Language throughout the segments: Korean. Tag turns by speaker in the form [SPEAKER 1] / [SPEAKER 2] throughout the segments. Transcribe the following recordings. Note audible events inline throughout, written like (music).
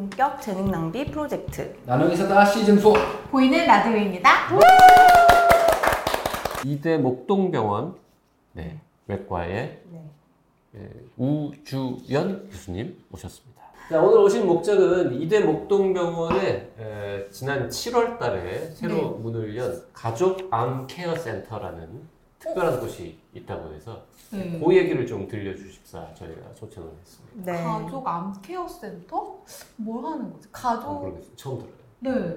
[SPEAKER 1] 본격 재능 낭비 프로젝트.
[SPEAKER 2] 나는 의사다 시즌 4
[SPEAKER 3] 보이는 라디오입니다.
[SPEAKER 4] 이대 목동병원 네, 외과의
[SPEAKER 1] 네.
[SPEAKER 4] 예, 우주연 교수님 모셨습니다. 자, 오늘 오신 목적은 이대 목동병원에 에, 지난 7월 달에 새로
[SPEAKER 3] 네.
[SPEAKER 4] 문을 연 가족 암 care 센터라는 특별한 곳이 있다고 해서
[SPEAKER 3] 네.
[SPEAKER 4] 그 얘기를 좀 들려주십사 저희가 초청을 했습니다.
[SPEAKER 1] 네.
[SPEAKER 3] 가족 암 care 센터? 뭘 하는 거지?
[SPEAKER 4] 아,
[SPEAKER 3] 가족.
[SPEAKER 4] 모르겠어요. 처음 들어요.
[SPEAKER 3] 네.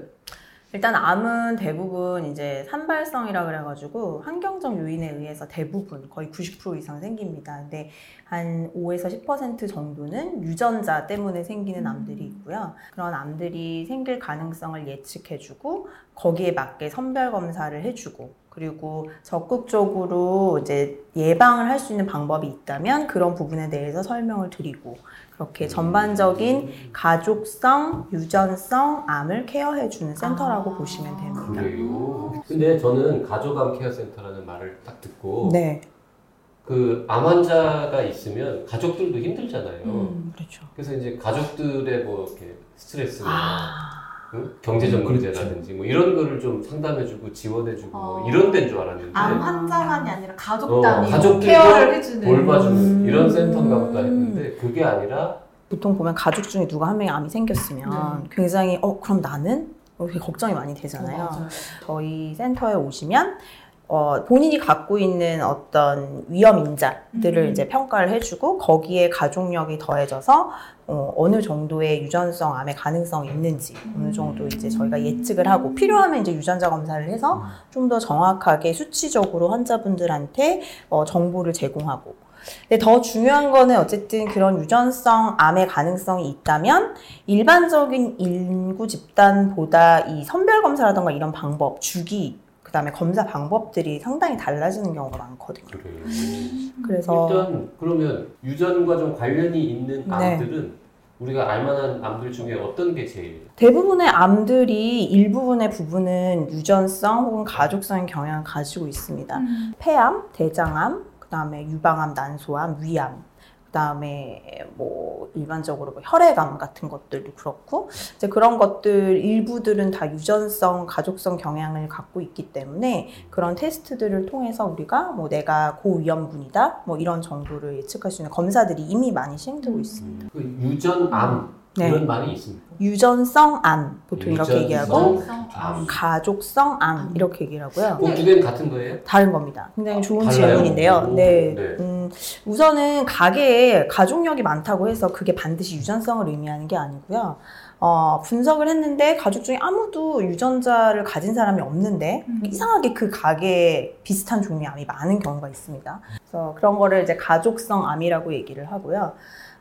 [SPEAKER 1] 일단 암은 대부분 이제 산발성이라 그래가지고 환경적 요인에 의해서 대부분 거의 90% 이상 생깁니다. 근데 한 5에서 10% 정도는 유전자 때문에 생기는 암들이 있고요. 그런 암들이 생길 가능성을 예측해주고 거기에 맞게 선별 검사를 해주고 그리고 적극적으로 이제 예방을 할 수 있는 방법이 있다면 그런 부분에 대해서 설명을 드리고 그렇게 전반적인 가족성, 유전성 암을 케어해주는 센터라고
[SPEAKER 3] 아.
[SPEAKER 1] 보시면 됩니다.
[SPEAKER 4] 그래요. 근데 저는 가족암 케어 센터라는 말을 딱 듣고
[SPEAKER 1] 네,
[SPEAKER 4] 그암 환자가 있으면 가족들도 힘들잖아요.
[SPEAKER 1] 음, 그렇죠.
[SPEAKER 4] 그래서 이제 가족들의 뭐 이렇게 스트레스나
[SPEAKER 1] 아,
[SPEAKER 4] 응? 경제적
[SPEAKER 2] 그렇죠.
[SPEAKER 4] 문제라든지 뭐 이런 거를 좀 상담해주고 지원해주고 뭐
[SPEAKER 3] 어.
[SPEAKER 4] 이런 데인 줄 알았는데
[SPEAKER 3] 암 환자만이 아니라 가족
[SPEAKER 4] 어,
[SPEAKER 3] 단위
[SPEAKER 4] 가족들도
[SPEAKER 3] 케어를 해주는.
[SPEAKER 4] 돌봐주는
[SPEAKER 1] 음.
[SPEAKER 4] 이런 센터인가 보다 했는데 그게 아니라
[SPEAKER 1] 보통 보면 가족 중에 누가 한 명이 암이 생겼으면 굉장히 어 그럼 나는 이렇게 걱정이 많이 되잖아요.
[SPEAKER 3] 어.
[SPEAKER 1] 저희 센터에 오시면 어, 본인이 갖고 있는 어떤 위험 인자들을
[SPEAKER 3] 음.
[SPEAKER 1] 이제 평가를 해주고 거기에 가족력이 더해져서 어, 어느 정도의 유전성 암의 가능성이 있는지 어느 정도 이제 저희가 예측을 하고 필요하면 이제 유전자 검사를 해서 좀 더 정확하게 수치적으로 환자분들한테 어, 정보를 제공하고. 근데 더 중요한 거는 어쨌든 그런 유전성 암의 가능성이 있다면 일반적인 인구 집단보다 이 선별 검사라던가 이런 방법, 주기, 그 다음에 검사 방법들이 상당히 달라지는 경우가 많거든요.
[SPEAKER 4] 그래요.
[SPEAKER 1] 그래서
[SPEAKER 4] 일단 그러면 유전과 좀 관련이 있는
[SPEAKER 1] 네.
[SPEAKER 4] 암들은 우리가 알만한 암들 중에 어떤 게 제일
[SPEAKER 1] 대부분의 암들이 일부분의 부분은 유전성 혹은 가족성의 경향을 가지고 있습니다.
[SPEAKER 3] 음.
[SPEAKER 1] 폐암, 대장암, 그다음에 유방암, 난소암, 위암, 그다음에 뭐 일반적으로 뭐 혈액암 같은 것들도 그렇고 이제 그런 것들 일부들은 다 유전성, 가족성 경향을 갖고 있기 때문에 그런 테스트들을 통해서 우리가 뭐 내가 고위험군이다 뭐 이런 정도를 예측할 수 있는 검사들이 이미 많이 시행되고 있습니다.
[SPEAKER 4] 그 유전암
[SPEAKER 1] 네.
[SPEAKER 4] 이런 말이 있습니다.
[SPEAKER 1] 유전성 암 보통 이렇게
[SPEAKER 4] 유전성
[SPEAKER 1] 얘기하고
[SPEAKER 3] 유전성
[SPEAKER 4] 암.
[SPEAKER 1] 가족성 암 이렇게 얘기를 하고요.
[SPEAKER 4] 그두 개는 같은 거예요?
[SPEAKER 1] 다른 겁니다. 굉장히 좋은? 질문인데요.
[SPEAKER 4] 오,
[SPEAKER 1] 네.
[SPEAKER 4] 네.
[SPEAKER 1] 음, 우선은 가게에 가족력이 많다고 해서 그게 반드시 유전성을 의미하는 게 아니고요. 어, 분석을 했는데 가족 중에 아무도 유전자를 가진 사람이 없는데
[SPEAKER 3] 음.
[SPEAKER 1] 이상하게 그 가게에 비슷한 종류의 암이 많은 경우가 있습니다. 그래서 그런 거를 이제 가족성 암이라고 얘기를 하고요.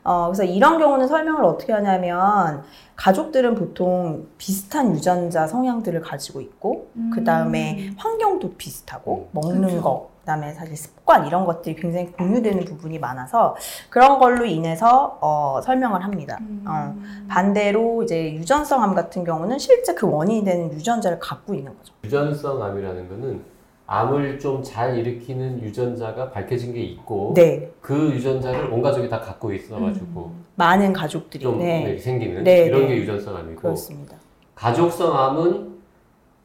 [SPEAKER 1] 어, 그래서 이런 경우는 설명을 어떻게 하냐면 가족들은 보통 비슷한 유전자 성향들을 가지고 있고
[SPEAKER 3] 음.
[SPEAKER 1] 그 다음에 환경도 비슷하고 먹는
[SPEAKER 3] 그쵸.
[SPEAKER 1] 거, 그다음에 사실 습관 이런 것들이 굉장히 공유되는 부분이 많아서 그런 걸로 인해서 어, 설명을 합니다.
[SPEAKER 3] 음.
[SPEAKER 1] 어, 반대로 이제 유전성 암 같은 경우는 실제 그 원인이 되는 유전자를 갖고 있는 거죠.
[SPEAKER 4] 유전성 암이라는 거는 암을 좀 잘 일으키는 유전자가 밝혀진 게 있고
[SPEAKER 1] 네,
[SPEAKER 4] 그 유전자를 온 가족이 다 갖고 있어가지고
[SPEAKER 1] 많은 가족들이
[SPEAKER 4] 좀
[SPEAKER 1] 네,
[SPEAKER 4] 네, 생기는
[SPEAKER 1] 네,
[SPEAKER 4] 이런
[SPEAKER 1] 네.
[SPEAKER 4] 게 유전성 암이고
[SPEAKER 1] 그렇습니다.
[SPEAKER 4] 가족성 암은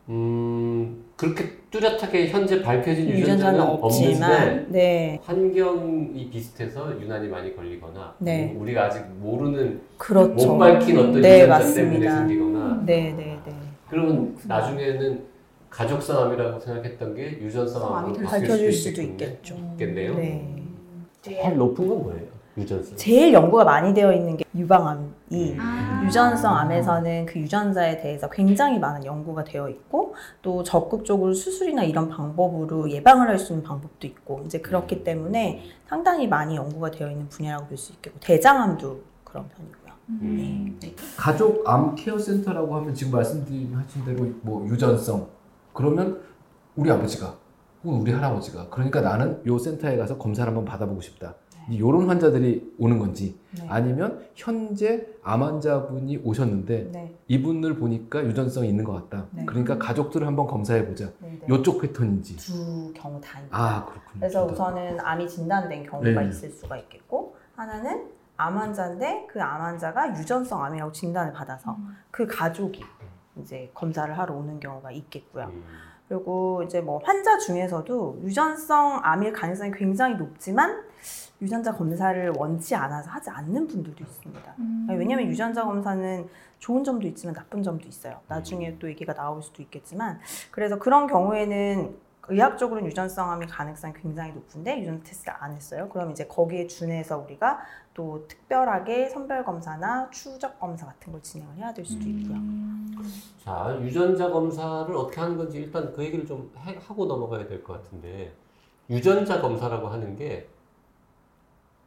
[SPEAKER 4] 음, 그렇게 뚜렷하게 현재 밝혀진
[SPEAKER 1] 유전자는
[SPEAKER 4] 유전자는
[SPEAKER 1] 없지만 네,
[SPEAKER 4] 환경이 비슷해서 유난히 많이 걸리거나
[SPEAKER 1] 네.
[SPEAKER 4] 우리가 아직 모르는
[SPEAKER 1] 그렇죠.
[SPEAKER 4] 못 밝힌 어떤
[SPEAKER 1] 네,
[SPEAKER 4] 유전자
[SPEAKER 1] 맞습니다.
[SPEAKER 4] 때문에 생기거나
[SPEAKER 1] 네, 네, 네.
[SPEAKER 4] 그러면 나중에는 가족성 암이라고 생각했던 게 유전성 암으로
[SPEAKER 3] 암이
[SPEAKER 4] 바뀔
[SPEAKER 1] 수도
[SPEAKER 4] 있겠군요.
[SPEAKER 1] 있겠죠.
[SPEAKER 4] 있겠네요.
[SPEAKER 1] 네.
[SPEAKER 4] 제일 높은 건 뭐예요? 유전성.
[SPEAKER 1] 제일 연구가 많이 되어 있는 게 유방암이
[SPEAKER 3] 아.
[SPEAKER 1] 유전성 암에서는 그 유전자에 대해서 굉장히 많은 연구가 되어 있고 또 적극적으로 수술이나 이런 방법으로 예방을 할 수 있는 방법도 있고 이제 그렇기 때문에 상당히 많이 연구가 되어 있는 분야라고 볼 수 있겠고 대장암도 그런 편이고요.
[SPEAKER 4] 음.
[SPEAKER 3] 네.
[SPEAKER 2] 가족 암 케어 센터라고 하면 지금 말씀하신 대로 뭐 유전성 그러면 우리 아버지가 혹은 우리 할아버지가 그러니까 나는 요 센터에 가서 검사를 한번 받아보고 싶다. 이런 환자들이 오는 건지
[SPEAKER 1] 네.
[SPEAKER 2] 아니면 현재 암 환자분이 오셨는데
[SPEAKER 1] 네.
[SPEAKER 2] 이분을 보니까 유전성이 있는 것 같다.
[SPEAKER 1] 네.
[SPEAKER 2] 그러니까 가족들을 한번 검사해 보자.
[SPEAKER 1] 네, 네.
[SPEAKER 2] 요쪽 패턴인지.
[SPEAKER 1] 두 경우 다.
[SPEAKER 2] 아 그렇군요.
[SPEAKER 1] 그래서. 우선은 암이 진단된 경우가
[SPEAKER 2] 네.
[SPEAKER 1] 있을 수가 있겠고 하나는 암 환자인데 그 암 환자가 유전성 암이라고 진단을 받아서 그 가족이 이제 검사를 하러 오는 경우가 있겠고요.
[SPEAKER 5] 음.
[SPEAKER 1] 그리고 이제 뭐 환자 중에서도 유전성 암일 가능성이 굉장히 높지만 유전자 검사를 원치 않아서 하지 않는 분들도 있습니다.
[SPEAKER 3] 음.
[SPEAKER 1] 왜냐하면 유전자 검사는 좋은 점도 있지만 나쁜 점도 있어요. 나중에 또 얘기가 나올 수도 있겠지만 그래서 그런 경우에는 의학적으로는 유전성 암이 가능성이 굉장히 높은데 유전자 테스트를 안 했어요. 그럼 이제 거기에 준해서 우리가 또 특별하게 선별 검사나 추적 검사 같은 걸 진행을 해야 될 수도 있고요.
[SPEAKER 4] 자, 유전자 검사를 어떻게 하는 건지 일단 그 얘기를 좀 해- 하고 넘어가야 될 것 같은데 유전자 검사라고 하는 게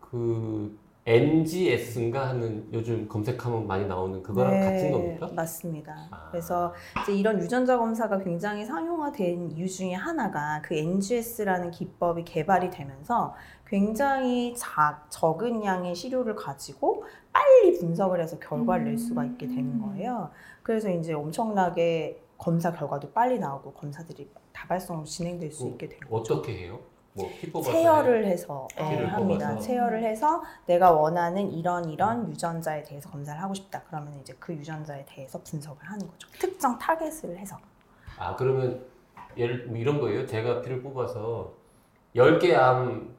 [SPEAKER 4] 그 NGS인가 하는 요즘 검색하면 많이 나오는 그거랑
[SPEAKER 1] 네,
[SPEAKER 4] 같은 겁니까?
[SPEAKER 1] 맞습니다.
[SPEAKER 4] 아.
[SPEAKER 1] 그래서 이제 이런 유전자 검사가 굉장히 상용화된 이유 중에 하나가 그 NGS라는 기법이 개발이 되면서 굉장히 작, 적은 양의 시료를 가지고 빨리 분석을 해서 결과를 낼 수가 있게 되는 거예요. 그래서 이제 엄청나게 검사 결과도 빨리 나오고 검사들이 다발성으로 진행될 수
[SPEAKER 4] 어,
[SPEAKER 1] 있게 된 거죠.
[SPEAKER 4] 어떻게 해요? 뭐
[SPEAKER 1] 채혈을 해서 예,
[SPEAKER 4] 피를
[SPEAKER 1] 합니다. 채혈을 해서 내가 원하는 이런 이런 유전자에 대해서 검사를 하고 싶다. 그러면 이제 그 유전자에 대해서 분석을 하는 거죠. 특정 타겟을 해서.
[SPEAKER 4] 아 그러면 예를 뭐 이런 거예요. 제가 피를 뽑아서 10개 암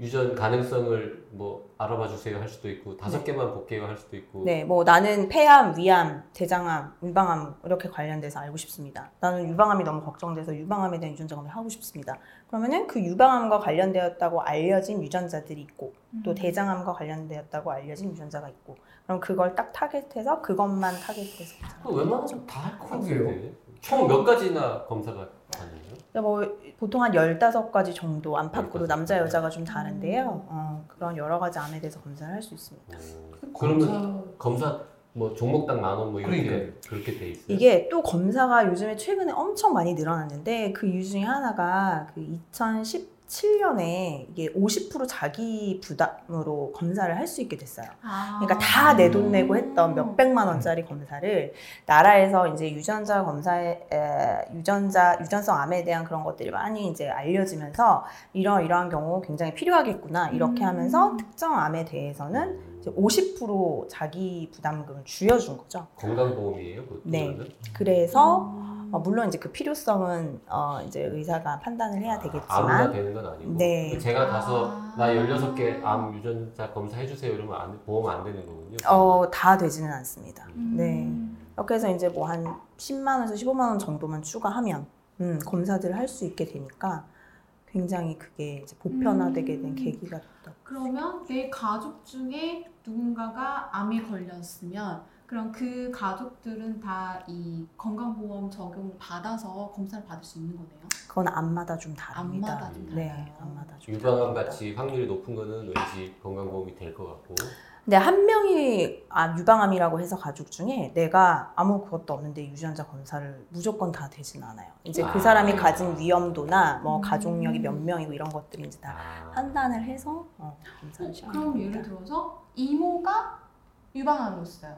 [SPEAKER 4] 유전 가능성을 뭐 알아봐 주세요 할 수도 있고 다섯 개만 볼게요 할 수도 있고
[SPEAKER 1] 네, 뭐 나는 폐암, 위암, 대장암, 유방암 이렇게 관련돼서 알고 싶습니다. 나는 유방암이 너무 걱정돼서 유방암에 대한 유전자 검사를 하고 싶습니다. 그러면은 그 유방암과 관련되었다고 알려진 유전자들이 있고 또 대장암과 관련되었다고 알려진 유전자가 있고 그럼 그걸 딱 타겟해서 그것만 타겟해서
[SPEAKER 4] 웬만하면 다할것
[SPEAKER 2] 그러게요.
[SPEAKER 4] 같은데 총몇 가지나 검사가 가능해요?
[SPEAKER 1] 그러니까 뭐 보통 한 15가지 정도 안팎으로
[SPEAKER 4] 15
[SPEAKER 1] 남자 여자가 좀 다른데요. 어, 그런 여러 가지 암에 대해서 검사를 할 수 있습니다.
[SPEAKER 4] 음, 그러면 검사 뭐 종목당 만 원 뭐 이렇게
[SPEAKER 2] 그러니까요.
[SPEAKER 4] 그렇게 돼 있어요.
[SPEAKER 1] 이게 또 검사가 요즘에 최근에 엄청 많이 늘어났는데 그 이유 중에 하나가 그 2017년에 이게 50% 자기 부담으로 검사를 할 수 있게 됐어요.
[SPEAKER 3] 아.
[SPEAKER 1] 그러니까 다 내 돈 내고 했던 몇 백만 원짜리 검사를 나라에서 이제 유전자 검사에 에, 유전자 유전성 암에 대한 그런 것들이 많이 이제 알려지면서 이런 이러한 경우 굉장히 필요하겠구나 이렇게
[SPEAKER 3] 음.
[SPEAKER 1] 하면서 특정 암에 대해서는 이제 50% 자기 부담금을 줄여준 거죠.
[SPEAKER 4] 건강보험이에요,
[SPEAKER 1] 네.
[SPEAKER 4] 그러면?
[SPEAKER 1] 그래서
[SPEAKER 3] 음.
[SPEAKER 1] 어, 물론 이제 그 필요성은 어, 이제 의사가 판단을 해야
[SPEAKER 4] 아무나
[SPEAKER 1] 되겠지만
[SPEAKER 4] 되는 건 아니고
[SPEAKER 1] 네.
[SPEAKER 4] 제가 가서
[SPEAKER 3] 아.
[SPEAKER 4] 나 16개 암 유전자 검사해 주세요 이러면 안, 보험 안 되는 거군요.
[SPEAKER 1] 어, 다 되지는 않습니다.
[SPEAKER 3] 음.
[SPEAKER 1] 네. 이렇게 해서 이제 뭐 한 10만 원에서 15만 원 정도만 추가하면 음, 검사들을 할 수 있게 되니까 굉장히 그게 이제 보편화되게 된
[SPEAKER 3] 음.
[SPEAKER 1] 계기가 됐다.
[SPEAKER 3] 그러면 내 가족 중에 누군가가 암에 걸렸으면 그럼 그 가족들은 다 이 건강보험 적용을 받아서 검사를 받을 수 있는 거네요.
[SPEAKER 1] 그건 암마다 좀 다릅니다.
[SPEAKER 3] 암마다 좀
[SPEAKER 1] 네,
[SPEAKER 3] 달라요.
[SPEAKER 1] 암마다 좀
[SPEAKER 4] 유방암. 같이 확률이 높은 거는 왠지 건강보험이 될 것 같고
[SPEAKER 1] 근데 한 명이 아, 유방암이라고 해서 가족 중에 내가 아무 그것도 없는데 유전자 검사를 무조건 다 되진 않아요. 이제 그
[SPEAKER 4] 아.
[SPEAKER 1] 사람이 가진 위험도나 뭐
[SPEAKER 3] 음.
[SPEAKER 1] 가족력이 몇 명이고 이런 것들이 이제 다
[SPEAKER 4] 아,
[SPEAKER 1] 판단을 해서 어, 검사를 시작합니다.
[SPEAKER 3] 그럼 예를 들어서 이모가 유방암이었어요.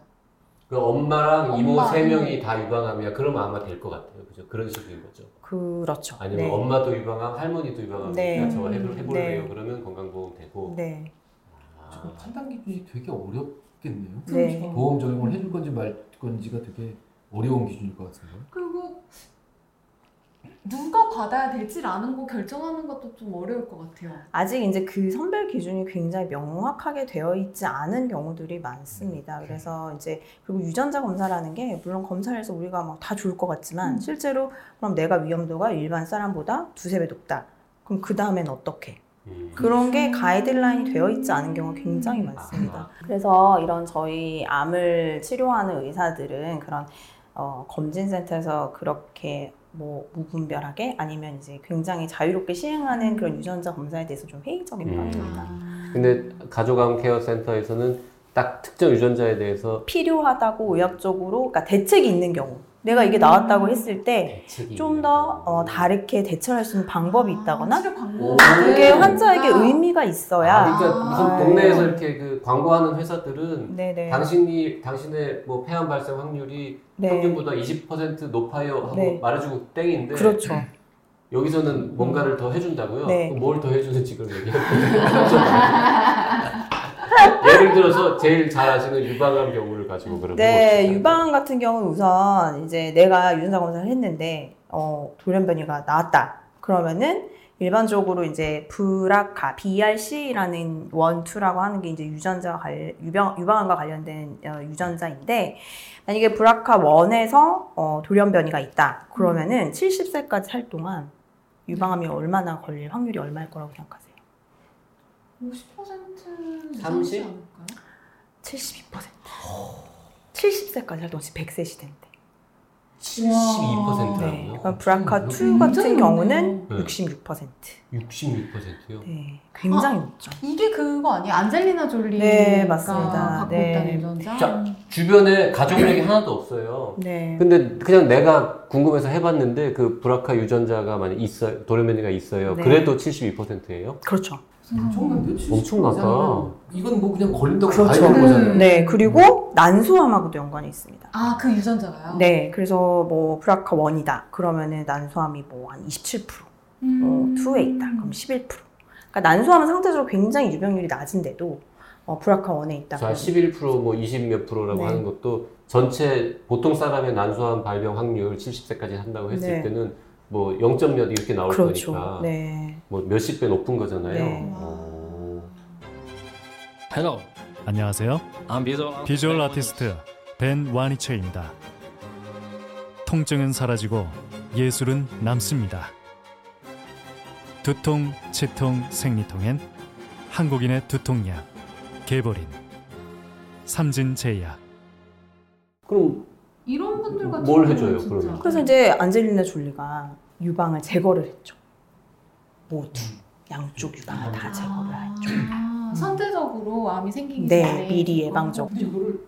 [SPEAKER 4] 그 엄마랑 이모
[SPEAKER 3] 엄마,
[SPEAKER 4] 세
[SPEAKER 3] 이모.
[SPEAKER 4] 명이 다 유방암이야. 그러면 아마 될 것 같아요. 그죠? 그런 식인 거죠.
[SPEAKER 1] 그렇죠.
[SPEAKER 4] 아니면
[SPEAKER 1] 네.
[SPEAKER 4] 엄마도 유방암, 할머니도 유방암.
[SPEAKER 1] 네.
[SPEAKER 4] 네. 저거 해볼, 해볼래요.
[SPEAKER 1] 네.
[SPEAKER 4] 그러면 건강보험 되고.
[SPEAKER 1] 네.
[SPEAKER 2] 지금
[SPEAKER 4] 아,
[SPEAKER 2] 판단 기준이 되게 어렵겠네요.
[SPEAKER 1] 네.
[SPEAKER 2] 보험 적용을 해줄 건지 말 건지가 되게 어려운 기준일 것 같은데.
[SPEAKER 3] 그리고 누가 받아야 될지라는 거 결정하는 것도 좀 어려울 것 같아요.
[SPEAKER 1] 아직 이제 그 선별 기준이 굉장히 명확하게 되어 있지 않은 경우들이 많습니다. 그래서 이제 그리고 유전자 검사라는 게 물론 검사를 해서 우리가 막 다 좋을 것 같지만
[SPEAKER 3] 음.
[SPEAKER 1] 실제로 그럼 내가 위험도가 일반 사람보다 두세 배 높다. 그럼 그 다음엔 어떻게?
[SPEAKER 4] 음.
[SPEAKER 1] 그런 게 가이드라인이 되어 있지 않은 경우가 굉장히 많습니다.
[SPEAKER 4] 아.
[SPEAKER 1] 그래서 이런 저희 암을 치료하는 의사들은 그런 어, 검진센터에서 그렇게 뭐 무분별하게 아니면 이제 굉장히 자유롭게 시행하는 그런 유전자 검사에 대해서 좀 회의적인
[SPEAKER 4] 음.
[SPEAKER 1] 편입니다.
[SPEAKER 4] 근데 가족암 케어 센터에서는 딱 특정 유전자에 대해서
[SPEAKER 1] 필요하다고 의학적으로 그러니까 대책이 있는 경우 내가 이게 나왔다고 했을 때 좀 더 어, 다르게 대처할 수 있는 방법이 있다거나
[SPEAKER 3] 치료 방법.
[SPEAKER 4] 오.
[SPEAKER 1] 그게 환자에게
[SPEAKER 3] 아.
[SPEAKER 1] 의미가 있어야
[SPEAKER 4] 아, 그러니까 무슨
[SPEAKER 1] 아,
[SPEAKER 4] 동네에서
[SPEAKER 1] 네.
[SPEAKER 4] 이렇게 그 광고하는 회사들은
[SPEAKER 1] 네네
[SPEAKER 4] 당신이 당신의 뭐 폐암 발생 확률이
[SPEAKER 1] 네
[SPEAKER 4] 평균보다 20% 높아요 하고
[SPEAKER 1] 네.
[SPEAKER 4] 말해주고 땡인데
[SPEAKER 1] 그렇죠
[SPEAKER 4] 여기서는 뭔가를 더 해준다고요?
[SPEAKER 1] 네.
[SPEAKER 4] 뭘 더 해주는지 그걸 얘기해요. (laughs) 예를 들어서 제일 잘 아시는 유방암 경우를 가지고 그러면
[SPEAKER 1] 네, 유방 같은 경우는 우선 이제 내가 유전자 검사를 했는데 어, 돌연변이가 나왔다. 그러면은 일반적으로 이제 브라카 BRC라는 원투라고 하는 게 이제 유전자 관 유방 유방암과 관련된 어, 유전자인데 만약에 브라카 원에서 어, 돌연변이가 있다. 그러면은 70세까지 살 동안 유방암이 얼마나 걸릴 확률이 얼마일 거라고 생각하세요?
[SPEAKER 3] 50%
[SPEAKER 4] 30?
[SPEAKER 3] 않을까요?
[SPEAKER 1] 72%. 70세까지 살 동안 100세 시대인데.
[SPEAKER 4] 72%라고요?
[SPEAKER 1] 네. 그럼 브라카 2
[SPEAKER 3] 굉장히
[SPEAKER 1] 같은. 경우는
[SPEAKER 4] 네.
[SPEAKER 1] 66%.
[SPEAKER 4] 66%요?
[SPEAKER 1] 네, 굉장히 높죠.
[SPEAKER 3] 이게 그거 아니에요? 안젤리나 졸리가
[SPEAKER 1] 네, 맞습니다.
[SPEAKER 3] 갖고
[SPEAKER 1] 네.
[SPEAKER 3] 있다는 유전자.
[SPEAKER 4] 자, 주변에 가족력이 하나도 없어요.
[SPEAKER 1] 네.
[SPEAKER 4] 근데 그냥 내가 궁금해서 해봤는데 그 브라카 유전자가 만약 있어 도르메니가 있어요.
[SPEAKER 1] 네.
[SPEAKER 4] 그래도 72%예요?
[SPEAKER 1] 그렇죠.
[SPEAKER 2] 엄청난데? 70
[SPEAKER 4] 엄청나다.
[SPEAKER 2] 이상은 이건 뭐 그냥 걸린다고
[SPEAKER 1] 그렇죠.
[SPEAKER 2] 봐야 되는 거잖아요.
[SPEAKER 3] 음.
[SPEAKER 1] 네, 그리고 난소암하고도 연관이 있습니다.
[SPEAKER 3] 아, 그 유전자가요?
[SPEAKER 1] 네, 그래서 뭐 브라카 1이다. 그러면은 난소암이 뭐 한 27%,
[SPEAKER 3] 음.
[SPEAKER 1] 뭐 2에 있다. 그럼 11%. 그러니까 난소암은 상대적으로 굉장히 유병률이 낮은데도 어, 브라카 1에 있다.
[SPEAKER 4] 자, 11%뭐 20 몇 프로라고
[SPEAKER 1] 네.
[SPEAKER 4] 하는 것도 전체 보통 사람의 난소암 발병 확률 70세까지 한다고 했을
[SPEAKER 1] 네.
[SPEAKER 4] 때는 뭐 0점 몇 이렇게 나올
[SPEAKER 1] 그렇죠.
[SPEAKER 4] 거니까
[SPEAKER 1] 네.
[SPEAKER 4] 뭐 몇십 배 높은 거잖아요.
[SPEAKER 1] 네.
[SPEAKER 4] 어.
[SPEAKER 6] Hello,
[SPEAKER 7] 안녕하세요.
[SPEAKER 6] I'm visual,
[SPEAKER 7] 비주얼 아티스트 벤 와니체입니다. 통증은 사라지고 예술은 남습니다. 두통, 치통, 생리통엔 한국인의 두통약 개보린 삼진제약
[SPEAKER 4] 그럼
[SPEAKER 3] 이런 분들 같은
[SPEAKER 4] 뭘 해줘요. 그러면?
[SPEAKER 1] 그래서 이제 안젤리나 졸리가 유방을 제거를 했죠. 모두 양쪽 유방을 다 제거를 했죠.
[SPEAKER 3] 아, 선제적으로 암이 생기기
[SPEAKER 1] 네,
[SPEAKER 3] 전에
[SPEAKER 1] 미리 예방적.
[SPEAKER 2] 근데 이거를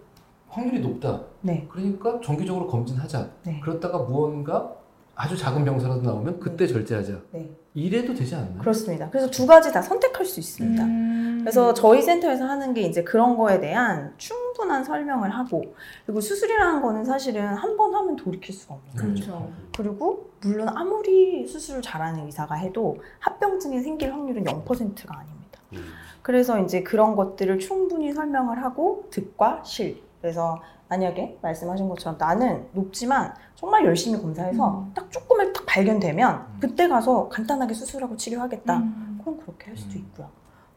[SPEAKER 2] 확률이 높다.
[SPEAKER 1] 네.
[SPEAKER 2] 그러니까 정기적으로 검진하자.
[SPEAKER 1] 네.
[SPEAKER 2] 그렇다가 무언가 아주 작은 병사라도 나오면 그때 절제하자.
[SPEAKER 1] 네.
[SPEAKER 2] 이래도 되지 않나요?
[SPEAKER 1] 그렇습니다. 그래서 두 가지 다 선택할 수 있습니다.
[SPEAKER 3] 음.
[SPEAKER 1] 그래서 저희 센터에서 하는 게 이제 그런 거에 대한 충분한 설명을 하고 그리고 수술이라는 거는 사실은 한 번 하면 돌이킬 수가 없는 거죠.
[SPEAKER 3] 그렇죠.
[SPEAKER 1] 그리고 물론 아무리 수술을 잘하는 의사가 해도 합병증이 생길 확률은 0%가 아닙니다.
[SPEAKER 4] 음.
[SPEAKER 1] 그래서 이제 그런 것들을 충분히 설명을 하고 득과 실. 그래서 만약에 말씀하신 것처럼 나는 높지만 정말 열심히 검사해서
[SPEAKER 3] 음.
[SPEAKER 1] 딱 조금을 딱 발견되면 그때 가서 간단하게 수술하고 치료하겠다.
[SPEAKER 3] 음.
[SPEAKER 1] 그럼 그렇게 할 수도
[SPEAKER 2] 음.
[SPEAKER 1] 있고요.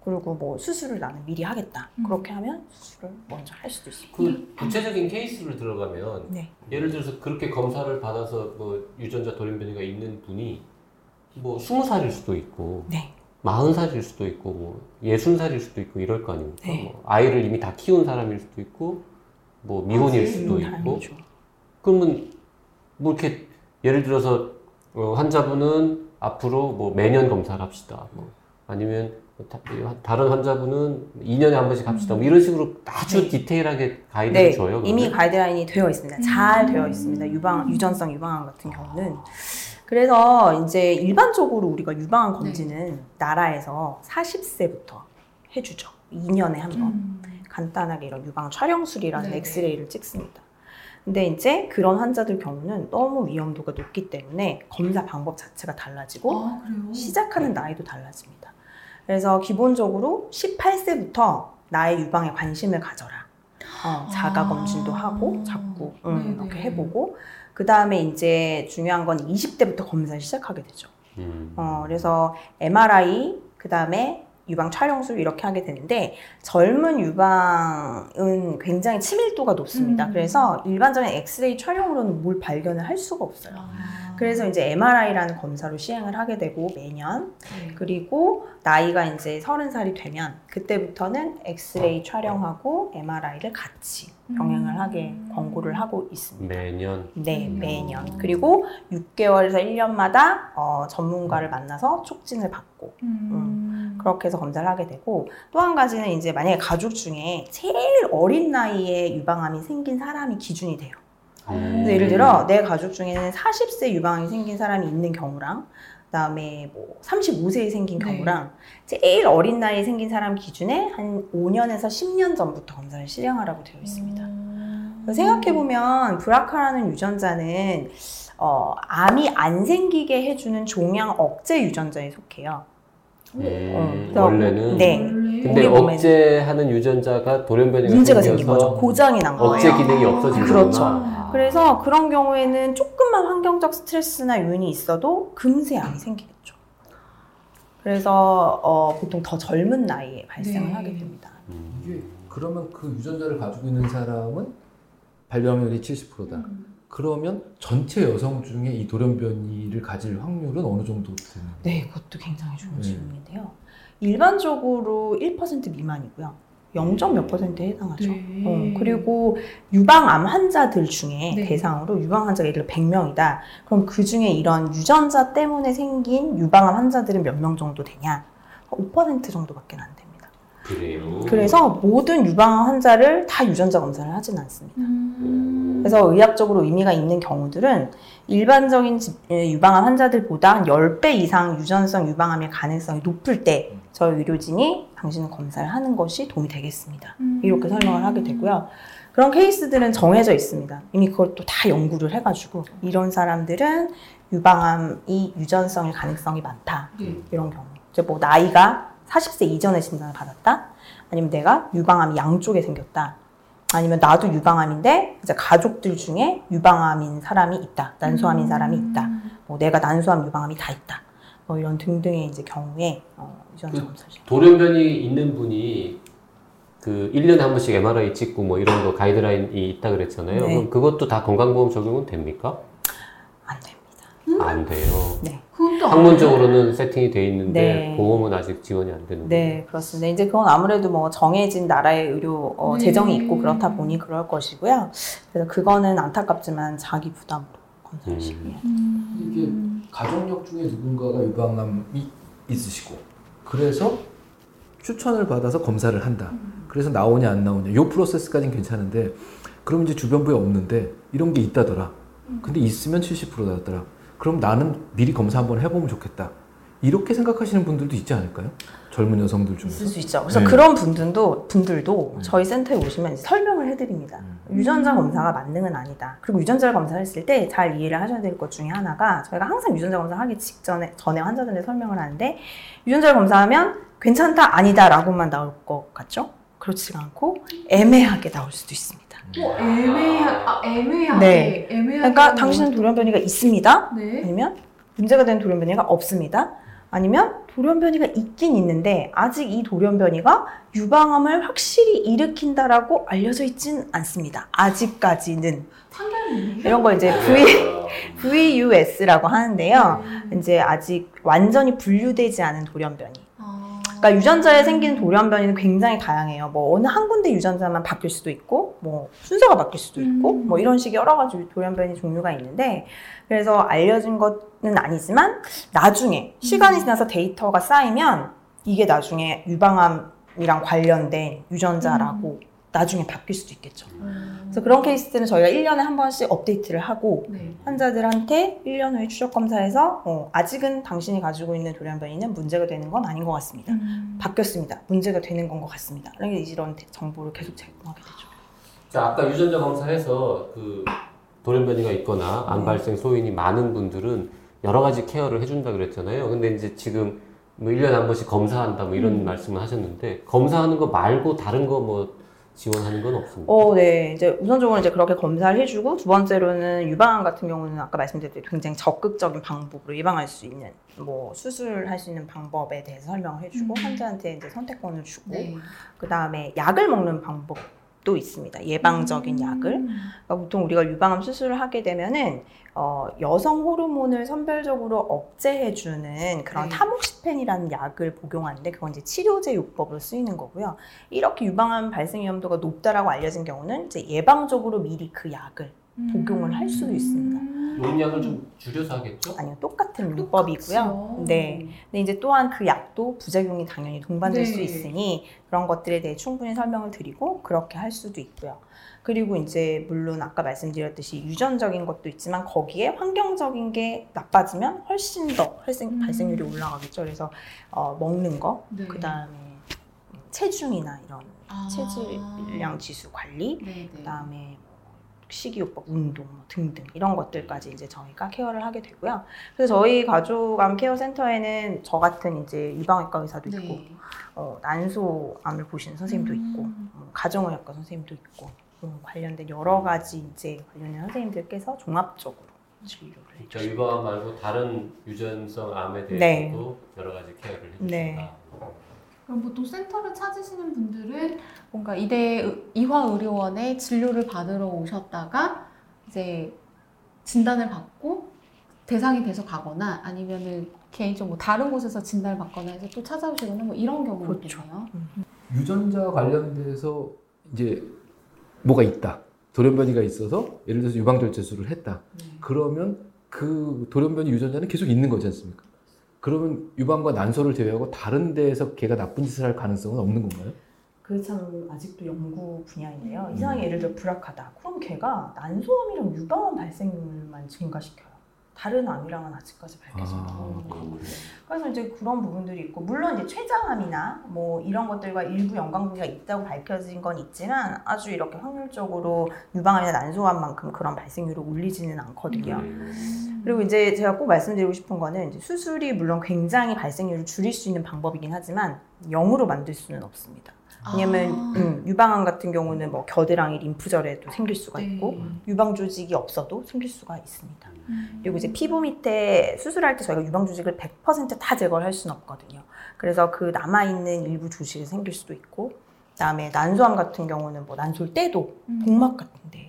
[SPEAKER 1] 그리고 뭐 수술을 나는 미리 하겠다.
[SPEAKER 3] 음.
[SPEAKER 1] 그렇게 하면 수술을 먼저 할 수도 있습니다.
[SPEAKER 4] 그 구체적인 케이스를 들어가면
[SPEAKER 1] 네.
[SPEAKER 4] 예를 들어서 그렇게 검사를 받아서 뭐 유전자 돌연변이가 있는 분이 뭐 20살일 수도 있고
[SPEAKER 1] 네.
[SPEAKER 4] 40살일 수도 있고 뭐 60살일 수도 있고 이럴 거 아닙니까?
[SPEAKER 1] 네.
[SPEAKER 4] 뭐 아이를 이미 다 키운 사람일 수도 있고 뭐 미혼일 수도
[SPEAKER 1] 음,
[SPEAKER 4] 있고. 그러면 뭐 이렇게 예를 들어서 어, 환자분은 앞으로 뭐 매년 검사를 합시다. 뭐 아니면 다, 다른 환자분은 2년에 한 번씩 합시다. 뭐 이런 식으로 아주
[SPEAKER 1] 네.
[SPEAKER 4] 디테일하게 가이드를
[SPEAKER 1] 네,
[SPEAKER 4] 줘요.
[SPEAKER 1] 이미
[SPEAKER 4] 그러면?
[SPEAKER 1] 가이드라인이 되어 있습니다. 잘
[SPEAKER 3] 음.
[SPEAKER 1] 되어 있습니다. 유방 유전성 유방암 같은 경우는 그래서 이제 일반적으로 우리가 유방암 검진은 나라에서 40세부터 해주죠. 2년에 한 번.
[SPEAKER 3] 음.
[SPEAKER 1] 간단하게 이런 유방 촬영술이라는
[SPEAKER 3] 네네.
[SPEAKER 1] 엑스레이를 찍습니다. 근데 이제 그런 환자들 경우는 너무 위험도가 높기 때문에 검사 방법 자체가 달라지고
[SPEAKER 3] 아?
[SPEAKER 1] 시작하는 나이도 달라집니다. 그래서 기본적으로 18세부터 나의 유방에 관심을 가져라. 어, 자가
[SPEAKER 3] 아.
[SPEAKER 1] 검진도 하고 자꾸 음. 이렇게 해보고 그 다음에 이제 중요한 건 20대부터 검사를 시작하게 되죠.
[SPEAKER 4] 음.
[SPEAKER 1] 어, 그래서 MRI 그 다음에 유방 촬영술 이렇게 하게 되는데 젊은 유방은 굉장히 치밀도가 높습니다.
[SPEAKER 3] 음.
[SPEAKER 1] 그래서 일반적인 엑스레이 촬영으로는 뭘 발견을 할 수가 없어요.
[SPEAKER 3] 아.
[SPEAKER 1] 그래서 이제 MRI라는 검사로 시행을 하게 되고 매년
[SPEAKER 3] 네.
[SPEAKER 1] 그리고 나이가 이제 서른 살이 되면 그때부터는 엑스레이 촬영하고 MRI를 같이 병행을 하게
[SPEAKER 3] 음.
[SPEAKER 1] 권고를 하고 있습니다.
[SPEAKER 4] 매년
[SPEAKER 1] 네,
[SPEAKER 3] 음.
[SPEAKER 1] 매년. 그리고 6개월에서 1년마다 어, 전문가를 만나서 촉진을 받고
[SPEAKER 3] 음. 음.
[SPEAKER 1] 그렇게 해서 검사를 하게 되고 또 한 가지는 이제 만약에 가족 중에 제일 어린 나이에 유방암이 생긴 사람이 기준이 돼요. 그래서 예를 들어 내 가족 중에는 40세 유방암이 생긴 사람이 있는 경우랑 그다음에 뭐 35세에 생긴
[SPEAKER 3] 네.
[SPEAKER 1] 경우랑 제일 어린 나이에 생긴 사람 기준에 한 5년에서 10년 전부터 검사를 실행하라고 되어 있습니다.
[SPEAKER 3] 음.
[SPEAKER 1] 생각해 보면 브라카라는 유전자는 어, 암이 안 생기게 해주는 종양 억제 유전자에 속해요.
[SPEAKER 4] 음,
[SPEAKER 1] 어, 그래서
[SPEAKER 4] 원래는
[SPEAKER 1] 네.
[SPEAKER 4] 근데 억제하는 유전자가 돌연변이가
[SPEAKER 1] 문제가 생긴
[SPEAKER 4] 생겨서
[SPEAKER 1] 거죠. 고장이 난 거예요.
[SPEAKER 4] 억제 기능이 없어진
[SPEAKER 1] 그렇죠.
[SPEAKER 4] 거구나.
[SPEAKER 1] 그 래서 그런 경우에는 조금만 환경적 스트레스나 요인이 있어도 금세 암이 생기겠죠. 그래서 어, 보통 더 젊은 나이에 발생을
[SPEAKER 3] 네.
[SPEAKER 1] 하게 됩니다.
[SPEAKER 4] 음.
[SPEAKER 2] 이게 그러면 그 유전자를 가지고 있는 사람은 발병률이 70%다.
[SPEAKER 3] 음.
[SPEAKER 2] 그러면 전체 여성 중에 이 돌연변이를 가질 확률은 어느 정도 되는 거예요?
[SPEAKER 1] 네, 그것도 굉장히 좋은
[SPEAKER 2] 네.
[SPEAKER 1] 질문인데요. 일반적으로 1% 미만이고요. 0. 몇 퍼센트에 해당하죠.
[SPEAKER 3] 네.
[SPEAKER 1] 어, 그리고 유방암 환자들 중에
[SPEAKER 3] 네.
[SPEAKER 1] 대상으로 유방 환자가 예를 들어 100명이다. 그럼 그 중에 이런 유전자 때문에 생긴 유방암 환자들은 몇 명 정도 되냐? 5% 정도밖에 안 됩니다.
[SPEAKER 4] 그래요.
[SPEAKER 1] 그래서 모든 유방암 환자를 다 유전자 검사를 하진 않습니다.
[SPEAKER 3] 음.
[SPEAKER 1] 그래서 의학적으로 의미가 있는 경우들은 일반적인 집- 에, 유방암 환자들보다 한 10배 이상 유전성 유방암의 가능성이 높을 때 저희 의료진이 당신은 검사를 하는 것이 도움이 되겠습니다.
[SPEAKER 3] 음.
[SPEAKER 1] 이렇게 설명을 하게 되고요. 그런 케이스들은 정해져 있습니다. 이미 그것도 다 연구를 해가지고 이런 사람들은 유방암이 유전성의 가능성이 많다.
[SPEAKER 3] 네.
[SPEAKER 1] 이런 경우. 이제 뭐 나이가 40세 이전에 진단을 받았다. 아니면 내가 유방암이 양쪽에 생겼다. 아니면 나도 유방암인데 이제 가족들 중에 유방암인 사람이 있다. 난소암인 사람이 있다. 뭐 내가 난소암 유방암이 다 있다. 뭐 이런 등등의 이제 경우에 어, 유전자
[SPEAKER 4] 그
[SPEAKER 1] 검사를 시켜요.
[SPEAKER 4] 돌연변이 있는 분이 그 1년에 한 번씩 MRI 찍고 뭐 이런 거 가이드라인이 있다 그랬잖아요.
[SPEAKER 1] 네.
[SPEAKER 4] 그럼 그것도 다 건강보험 적용은 됩니까?
[SPEAKER 1] 안 됩니다.
[SPEAKER 4] 안 돼요.
[SPEAKER 3] 또
[SPEAKER 4] 학문적으로는 세팅이 돼 있는데
[SPEAKER 1] 네.
[SPEAKER 4] 보험은 아직 지원이 안 되는
[SPEAKER 1] 네, 그렇습니다. 이제 그건 아무래도 뭐 정해진 나라의 의료 어,
[SPEAKER 3] 네.
[SPEAKER 1] 재정이 있고 그렇다 보니 그럴 것이고요. 그래서 그거는 안타깝지만 자기 부담으로 검 사를
[SPEAKER 4] 음.
[SPEAKER 3] 음.
[SPEAKER 2] 가족력 중에 누군가가 유방암이 있으시고 그래서 추천을 받아서 검사를 한다. 그래서 나오냐 안 나오냐. 요 프로세스까지는 괜찮은데 그럼 이제 주변부에 없는데 이런 게 있다더라. 근데 있으면 70%다. 그럼 나는 미리 검사 한번 해보면 좋겠다. 이렇게 생각하시는 분들도 있지 않을까요? 젊은 여성들
[SPEAKER 1] 있을
[SPEAKER 2] 중에서.
[SPEAKER 1] 수 있죠. 그래서
[SPEAKER 2] 네.
[SPEAKER 1] 그런 분들도 분들도
[SPEAKER 2] 음.
[SPEAKER 1] 저희 센터에 오시면 설명을 해드립니다.
[SPEAKER 2] 음.
[SPEAKER 1] 유전자 검사가 만능은 아니다. 그리고 유전자 검사를 했을 때 잘 이해를 하셔야 될 것 중에 하나가 저희가 항상 유전자 검사 하기 직전에 전에 환자들한테 설명을 하는데 유전자 검사하면 괜찮다 아니다 라고만 나올 것 같죠? 그렇지가 않고 애매하게 나올 수도 있습니다.
[SPEAKER 3] 뭐 애매하, 아, 애매하게
[SPEAKER 1] 네.
[SPEAKER 3] 애매하게
[SPEAKER 1] 그러니까 당신은 돌연변이가 있습니다.
[SPEAKER 3] 네.
[SPEAKER 1] 아니면 문제가 되는 돌연변이가 없습니다. 아니면 돌연변이가 있긴 있는데 아직 이 돌연변이가 유방암을 확실히 일으킨다라고 알려져 있진 않습니다. 아직까지는 이런 걸 이제 V (laughs) VUS라고 하는데요.
[SPEAKER 3] 네.
[SPEAKER 1] 이제 아직 완전히 분류되지 않은 돌연변이.
[SPEAKER 3] 아.
[SPEAKER 1] 그러니까 유전자에 생기는 돌연변이는 굉장히 다양해요. 뭐 어느 한 군데 유전자만 바뀔 수도 있고, 뭐 순서가 바뀔 수도 있고,
[SPEAKER 3] 음.
[SPEAKER 1] 뭐 이런 식의 여러 가지 돌연변이 종류가 있는데, 그래서 알려진 것은 아니지만 나중에 시간이 지나서 데이터가 쌓이면 이게 나중에 유방암 이랑 관련된 유전자라고 나중에 바뀔 수도 있겠죠. 그래서 그런 케이스들은 저희가 1년에 한 번씩 업데이트를 하고
[SPEAKER 3] 네.
[SPEAKER 1] 환자들한테 1년 후에 추적 검사해서 어, 아직은 당신이 가지고 있는 돌연변이는 문제가 되는 건 아닌 것 같습니다.
[SPEAKER 3] 음.
[SPEAKER 1] 바뀌었습니다. 문제가 되는 건 것 같습니다. 이런 데- 정보를 계속 제공하게 되죠.
[SPEAKER 4] 자, 아까 유전자 검사해서 그 돌연변이가 있거나 암
[SPEAKER 1] 네.
[SPEAKER 4] 발생 소인이 많은 분들은 여러 가지 케어를 해준다 그랬잖아요. 근데 이제 지금 뭐 1년에 한 번씩 검사한다 뭐 이런
[SPEAKER 1] 음.
[SPEAKER 4] 말씀을 하셨는데 검사하는 거 말고 다른 거 뭐 지원하는 건 없습니까?
[SPEAKER 1] 어, 네. 이제 우선적으로 이제 그렇게 검사를 해주고 두 번째로는 유방암 같은 경우는 아까 말씀드렸듯이 굉장히 적극적인 방법으로 예방할 수 있는 뭐 수술할 수 있는 방법에 대해서 설명을 해주고
[SPEAKER 3] 음.
[SPEAKER 1] 환자한테 이제 선택권을 주고
[SPEAKER 3] 네.
[SPEAKER 1] 그 다음에 약을 먹는 방법 도 있습니다. 예방적인
[SPEAKER 3] 음.
[SPEAKER 1] 약을. 그러니까 보통 우리가 유방암 수술을 하게 되면은 어, 여성 호르몬을 선별적으로 억제해주는 그런
[SPEAKER 3] 네.
[SPEAKER 1] 타목시펜이라는 약을 복용하는데 그건 이제 치료제 요법으로 쓰이는 거고요. 이렇게 유방암 발생 위험도가 높다라고 알려진 경우는 이제 예방적으로 미리 그 약을 복용을 할 수도 있습니다.
[SPEAKER 3] 음.
[SPEAKER 4] 용량을 좀 줄여서 하겠죠?
[SPEAKER 1] 아니요, 똑같은 문법이고요. 네. 근데 이제 또한 그 약도 부작용이 당연히 동반될
[SPEAKER 3] 네.
[SPEAKER 1] 수 있으니 그런 것들에 대해 충분히 설명을 드리고 그렇게 할 수도 있고요. 그리고 이제 물론 아까 말씀드렸듯이 유전적인 것도 있지만 거기에 환경적인 게 나빠지면 훨씬 더 발생,
[SPEAKER 3] 음.
[SPEAKER 1] 발생률이 올라가겠죠. 그래서 어, 먹는 거,
[SPEAKER 3] 네.
[SPEAKER 1] 그 다음에 체중이나 이런
[SPEAKER 3] 아.
[SPEAKER 1] 체질량 지수 관리,
[SPEAKER 3] 네, 네.
[SPEAKER 1] 그다음에 식이요법, 운동 뭐 등등 이런 것들까지 이제 저희가 케어를 하게 되고요. 그래서 저희 가족암 케어 센터에는 저 같은 이제 유방외과 의사도 있고,
[SPEAKER 3] 네.
[SPEAKER 1] 어, 난소암을 보시는 선생님도
[SPEAKER 3] 음.
[SPEAKER 1] 있고, 어, 가정의학과 선생님도 있고 어, 관련된 여러 가지 이제 관련된 선생님들께서 종합적으로 진료를
[SPEAKER 4] 자,
[SPEAKER 1] 해주시고.
[SPEAKER 4] 유방암 말고 다른 유전성 암에
[SPEAKER 1] 네.
[SPEAKER 4] 대해서도 여러 가지 케어를 해주신다.
[SPEAKER 1] 네.
[SPEAKER 3] 그럼 보통 센터를 찾으시는 분들은 뭔가 이대 이화의료원에 진료를 받으러 오셨다가 이제 진단을 받고 대상이 돼서 가거나 아니면은 개인적으로 뭐 다른 곳에서 진단을 받거나 해서 또 찾아오시거나 뭐 이런 경우도
[SPEAKER 1] 그렇죠.
[SPEAKER 3] 있나요?
[SPEAKER 2] 유전자 관련돼서 이제 뭐가 있다. 돌연변이가 있어서 예를 들어서 유방절제술을 했다. 그러면 그 돌연변이 유전자는 계속 있는 거지 않습니까? 그러면 유방과 난소를 제외하고 다른 데에서 걔가 나쁜 짓을 할 가능성은 없는 건가요?
[SPEAKER 1] 그게 참 아직도 연구 분야인데요.
[SPEAKER 2] 음.
[SPEAKER 1] 이상하게 예를 들어 불악하다. 그럼 걔가 난소암이랑 유방암 발생률만 증가시켜요. 다른 암이랑은 아직까지 밝혀지지
[SPEAKER 2] 아. 그렇군요.
[SPEAKER 1] 그래서 이제 그런 부분들이 있고 물론 이제 췌장암이나 뭐 이런 것들과 일부 연관관계가 있다고 밝혀진 건 있지만 아주 이렇게 확률적으로 유방암이나 난소암만큼 그런 발생률을 올리지는 않거든요.
[SPEAKER 4] 음.
[SPEAKER 1] 그리고 이제 제가 꼭 말씀드리고 싶은 거는 이제 수술이 물론 굉장히 발생률을 줄일 수 있는 방법이긴 하지만 0으로 만들 수는 없습니다. 왜냐면
[SPEAKER 3] 아.
[SPEAKER 1] 음, 유방암 같은 경우는 뭐 겨드랑이 림프절에도 생길 수가
[SPEAKER 3] 네.
[SPEAKER 1] 있고 유방 조직이 없어도 생길 수가 있습니다.
[SPEAKER 3] 음.
[SPEAKER 1] 그리고 이제 피부 밑에 수술할 때 저희가 유방 조직을 100%다 제거를 할 수는 없거든요. 그래서 그 남아 있는 일부 조직이 생길 수도 있고, 그다음에 난소암 같은 경우는 뭐 난소를 떼도
[SPEAKER 3] 음.
[SPEAKER 1] 복막 같은데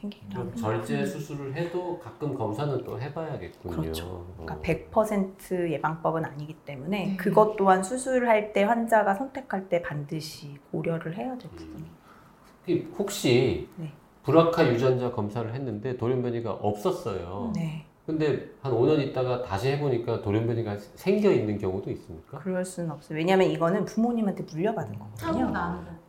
[SPEAKER 1] 생기기도
[SPEAKER 4] 그럼
[SPEAKER 1] 하고.
[SPEAKER 4] 절제 수술을 해도 가끔 검사는 또 해봐야겠군요.
[SPEAKER 1] 그렇죠. 그러니까
[SPEAKER 4] 어.
[SPEAKER 1] 100% 예방법은 아니기 때문에
[SPEAKER 3] 네.
[SPEAKER 1] 그것 또한 수술할 때 환자가 선택할 때 반드시 고려를 해야 될 부분이에요.
[SPEAKER 4] 그 혹시
[SPEAKER 1] 네.
[SPEAKER 4] 불악화 유전자 검사를 했는데 돌연변이가 없었어요.
[SPEAKER 1] 네,
[SPEAKER 4] 근데 한 5년 있다가 다시 해보니까 돌연변이가 생겨 있는 경우도 있습니까?
[SPEAKER 1] 그럴 수는 없어요. 왜냐하면 이거는 부모님한테 물려받은 거거든요.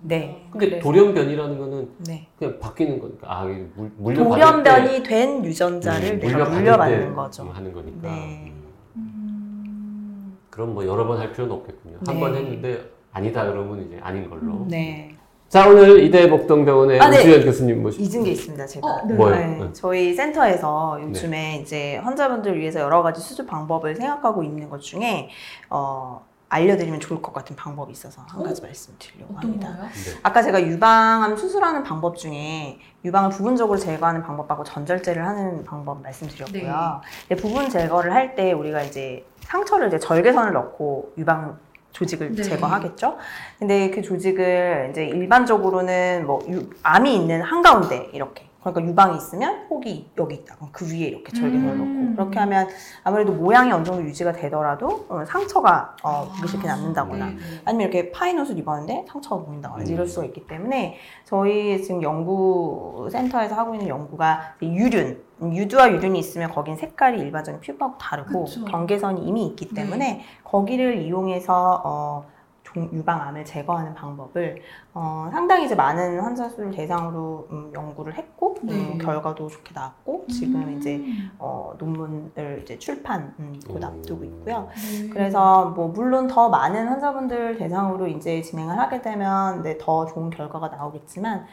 [SPEAKER 1] 네.
[SPEAKER 4] 근데
[SPEAKER 1] 그래서-
[SPEAKER 4] 돌연변이라는 거는
[SPEAKER 1] 네.
[SPEAKER 4] 그냥 바뀌는 거니까 아 이게 물, 물려받을 때
[SPEAKER 1] 돌연변이 된 유전자를
[SPEAKER 4] 음,
[SPEAKER 1] 내가 물려받는
[SPEAKER 4] 때
[SPEAKER 1] 거죠.
[SPEAKER 4] 하는 거니까.
[SPEAKER 1] 네.
[SPEAKER 4] 음.
[SPEAKER 3] 음.
[SPEAKER 4] 그럼 뭐 여러 번 할 필요는 없겠군요. 한
[SPEAKER 1] 네.
[SPEAKER 4] 번 했는데 아니다 그러면 이제 아닌 걸로.
[SPEAKER 1] 네.
[SPEAKER 4] 자 오늘 이대 목동병원의
[SPEAKER 1] 아, 네.
[SPEAKER 4] 우주연 교수님 모시고
[SPEAKER 1] 잊은 게 있습니다, 제가.
[SPEAKER 3] 어, 네.
[SPEAKER 4] 뭐요?
[SPEAKER 1] 네,
[SPEAKER 4] 네.
[SPEAKER 1] 저희 센터에서 요즘에 이제 환자분들 위해서 여러 가지 수술 방법을 생각하고 있는 것 중에 어, 알려드리면 좋을 것 같은 방법이 있어서 한 가지 말씀드리려고 합니다.
[SPEAKER 3] 거요?
[SPEAKER 4] 네.
[SPEAKER 1] 아까 제가 유방암 수술하는 방법 중에 유방을 부분적으로 제거하는 방법하고 전절제를 하는 방법 말씀드렸고요. 근데 부분 제거를 할 때 우리가 이제 상처를 이제 절개선을 넣고 유방 조직을
[SPEAKER 3] 네.
[SPEAKER 1] 제거하겠죠. 근데 그 조직을 이제 일반적으로는 뭐 유- 암이 있는 한가운데 이렇게 그러니까 유방이 있으면 혹이 여기 있다. 그 위에 이렇게 절개선을
[SPEAKER 3] 음.
[SPEAKER 1] 넣고 그렇게 하면 아무래도 모양이 어느 정도 유지가 되더라도 어, 상처가 어,
[SPEAKER 3] 아,
[SPEAKER 1] 보기 쉽게 남는다거나
[SPEAKER 3] 네, 네.
[SPEAKER 1] 아니면 이렇게 파인 옷을 입었는데 상처가 보인다거나
[SPEAKER 4] 음.
[SPEAKER 1] 이럴 수가 있기 때문에 저희 지금 연구 센터에서 하고 있는 연구가 유륜 유두와 유륜이 있으면 거긴 색깔이 일반적인 피부하고 다르고
[SPEAKER 3] 그쵸.
[SPEAKER 1] 경계선이 이미 있기
[SPEAKER 3] 네.
[SPEAKER 1] 때문에 거기를 이용해서 어, 종- 유방암을 제거하는 방법을 어, 상당히 이제 많은 환자 수를 대상으로 음, 연구를 했고 음,
[SPEAKER 3] 네.
[SPEAKER 1] 결과도 좋게 나왔고 지금
[SPEAKER 3] 음.
[SPEAKER 1] 이제 어, 논문을 이제 출판 음, 곧
[SPEAKER 4] 음.
[SPEAKER 1] 앞두고 있고요.
[SPEAKER 3] 네.
[SPEAKER 1] 그래서 뭐 물론 더 많은 환자분들 대상으로 이제 진행을 하게 되면 네, 더 좋은 결과가 나오겠지만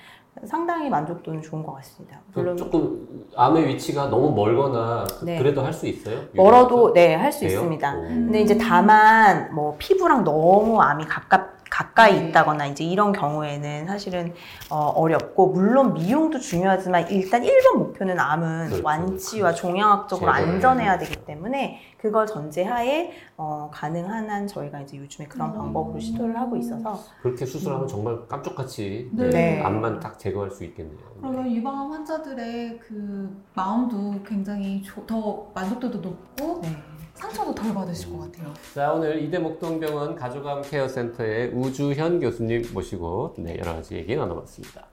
[SPEAKER 1] 상당히 만족도는 좋은 것 같습니다.
[SPEAKER 4] 그
[SPEAKER 1] 물론
[SPEAKER 4] 조금 암의 위치가 너무 멀거나
[SPEAKER 1] 네.
[SPEAKER 4] 그래도 할 수 있어요?
[SPEAKER 1] 멀어도 네 할 수
[SPEAKER 4] 돼요?
[SPEAKER 1] 있습니다.
[SPEAKER 4] 오.
[SPEAKER 1] 근데 이제 다만 뭐 피부랑 너무 암이 가깝 가까이
[SPEAKER 3] 네.
[SPEAKER 1] 있다거나 이제 이런 경우에는 사실은 어, 렵고 물론 미용도 중요하지만 일단 1번 목표는 암은
[SPEAKER 4] 그렇죠.
[SPEAKER 1] 완치와 종양학적으로
[SPEAKER 4] 제거를
[SPEAKER 1] 안전해야
[SPEAKER 4] 해야
[SPEAKER 1] 되기 때문에 그걸 전제하에 어, 가능한 한 저희가 이제 요즘에 그런
[SPEAKER 3] 음.
[SPEAKER 1] 방법으로 시도를 하고 있어서
[SPEAKER 4] 그렇게 수술하면 정말 깜짝같이
[SPEAKER 3] 네.
[SPEAKER 1] 네.
[SPEAKER 4] 암만 딱 제거할 수 있겠네요.
[SPEAKER 3] 그러면 유방암 환자들의 그 마음도 굉장히 조- 더 만족도도 높고
[SPEAKER 1] 네.
[SPEAKER 3] 상처도 덜 받으실 것 같아요.
[SPEAKER 4] 자 오늘 이대 목동병원 가족암 케어센터의 우주현 교수님 모시고 네, 여러 가지 얘기 나눠봤습니다.